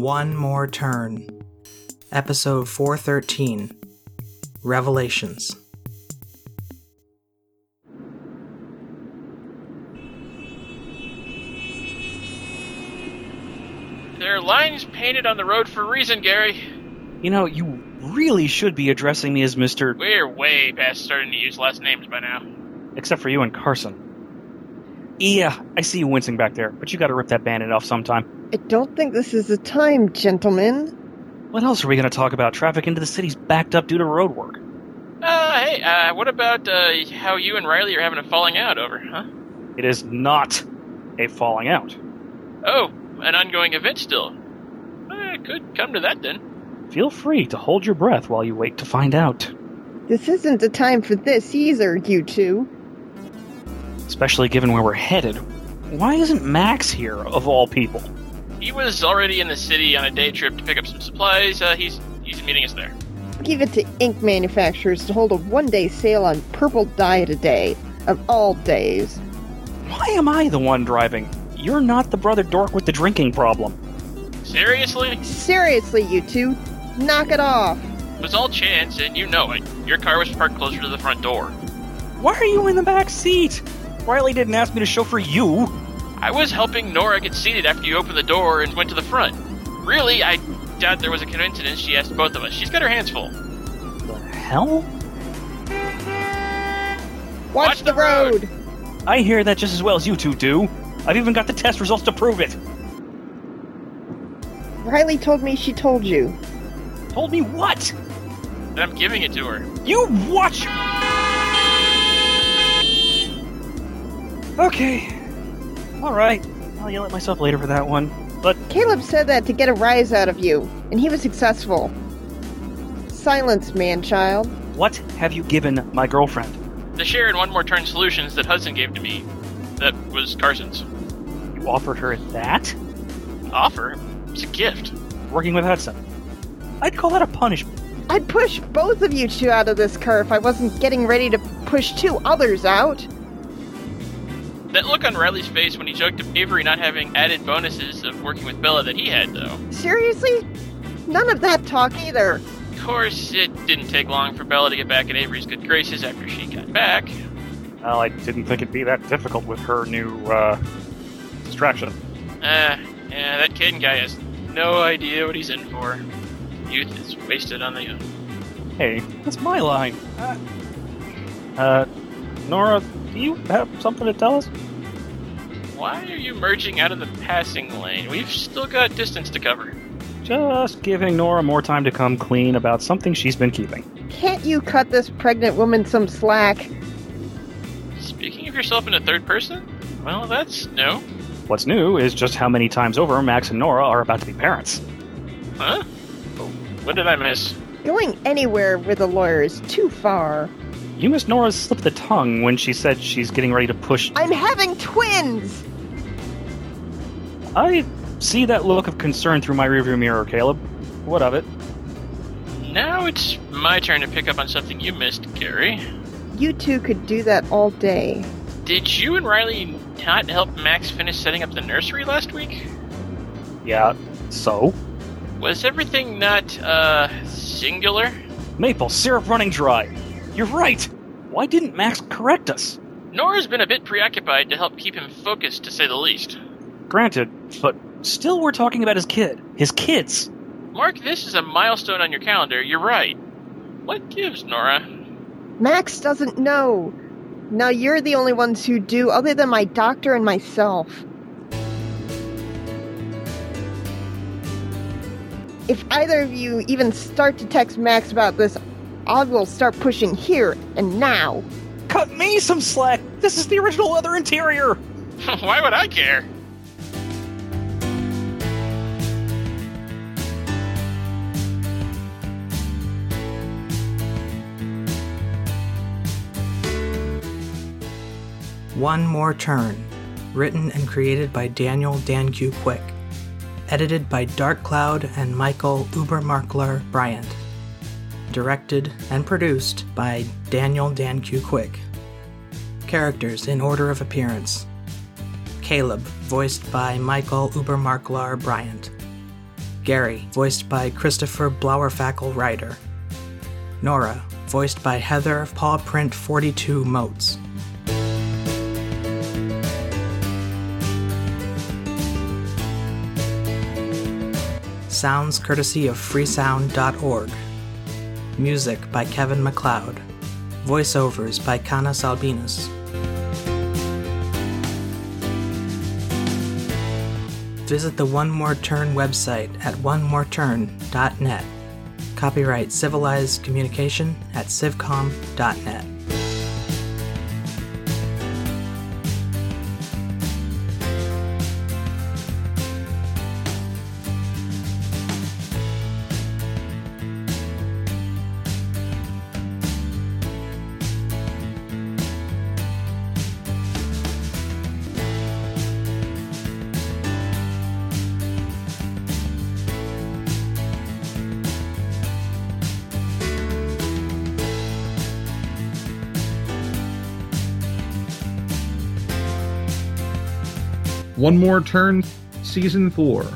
One More Turn. Episode 413 Revelations. There are lines painted on the road for a reason, Gary. You know, you really should be addressing me as Mr. We're way past starting to use last names by now. Except for you and Carson. Yeah, I see you wincing back there, but you gotta rip that band-aid off sometime. I don't think this is the time, gentlemen. What else are we gonna talk about? Traffic into the city's backed up due to road work. Uh, hey, uh, what about, uh, how you and Riley are having a falling out over, huh? It is not a falling out. Oh, an ongoing event still. Uh, could come to that then. Feel free to hold your breath while you wait to find out. This isn't the time for this either, you two. Especially given where we're headed. Why isn't Max here, of all people? He was already in the city on a day trip to pick up some supplies. Uh, he's he's meeting us there. Give it to ink manufacturers to hold a one day sale on purple dye today, of all days. Why am I the one driving? You're not the brother dork with the drinking problem. Seriously? Seriously, you two, knock it off. It was all chance, and you know it. Your car was parked closer to the front door. Why are you in the back seat? Riley didn't ask me to chauffeur you. I was helping Nora get seated after you opened the door and went to the front. Really, I doubt there was a coincidence she asked both of us. She's got her hands full. The hell? Watch, Watch the, the road. road. I hear that just as well as you two do. I've even got the test results to prove it. Riley told me she told you. Told me what? And I'm giving it to her. You watch. Okay. All right. I'll yell at myself later for that one. But Caleb said that to get a rise out of you, and he was successful. Silence, man child. what have you given my girlfriend? The share in One More Turn Solutions that Hudson gave to me, that was Carson's. You offered her that? Offer? It's a gift. Working with Hudson. I'd call that a punishment. I'd push both of you two out of this car if I wasn't getting ready to push two others out. That look on Riley's face when he joked of Avery not having added bonuses of working with Bella that he had, though. Seriously? None of that talk either. Of course, it didn't take long for Bella to get back in Avery's good graces after she got back. Well, I didn't think it'd be that difficult with her new, uh, distraction. Uh, yeah, that Caden guy has no idea what he's in for. Youth is wasted on the young. Hey, that's my line. Uh, uh, Nora, do you have something to tell us? Why are you merging out of the passing lane? We've still got distance to cover. Just giving Nora more time to come clean about something she's been keeping. Can't you cut this pregnant woman some slack? Speaking of yourself in a third person? Well, that's new. What's new is just how many times over Max and Nora are about to be parents. Huh? What did I miss? Going anywhere with a lawyer is too far. You missed Nora's slip of the tongue when she said she's getting ready to push. I'm having twins! I see that look of concern through my rearview mirror, Caleb. What of it? Now it's my turn to pick up on something you missed, Gary. You two could do that all day. Did you and Riley not help Max finish setting up the nursery last week? Yeah, so? Was everything not, uh, singular? Maple, syrup running dry. You're right! Why didn't Max correct us? Nora's been a bit preoccupied to help keep him focused, to say the least. Granted, but still we're talking about his kid. His kids. Mark this is a milestone on your calendar, you're right. What gives, Nora? Max doesn't know. Now you're the only ones who do, other than my doctor and myself. If either of you even start to text Max about this, I will start pushing here and now. Cut me some slack! This is the original leather interior! Why would I care? One More Turn. Written and created by Daniel Dan Q. Quick. Edited by Dark Cloud and Michael Ubermarkler Bryant. Directed and produced by Daniel Dan Q. Quick. Characters in order of appearance Caleb, voiced by Michael Ubermarklar Bryant. Gary, voiced by Christopher Blauerfackel Ryder. Nora, voiced by Heather Paw Print 42 Motes. Sounds courtesy of freesound.org. Music by Kevin MacLeod. Voiceovers by Canas Albinus. Visit the One More Turn website at onemoreturn.net. Copyright Civilized Communication at civcom.net. One More Turn, Season 4.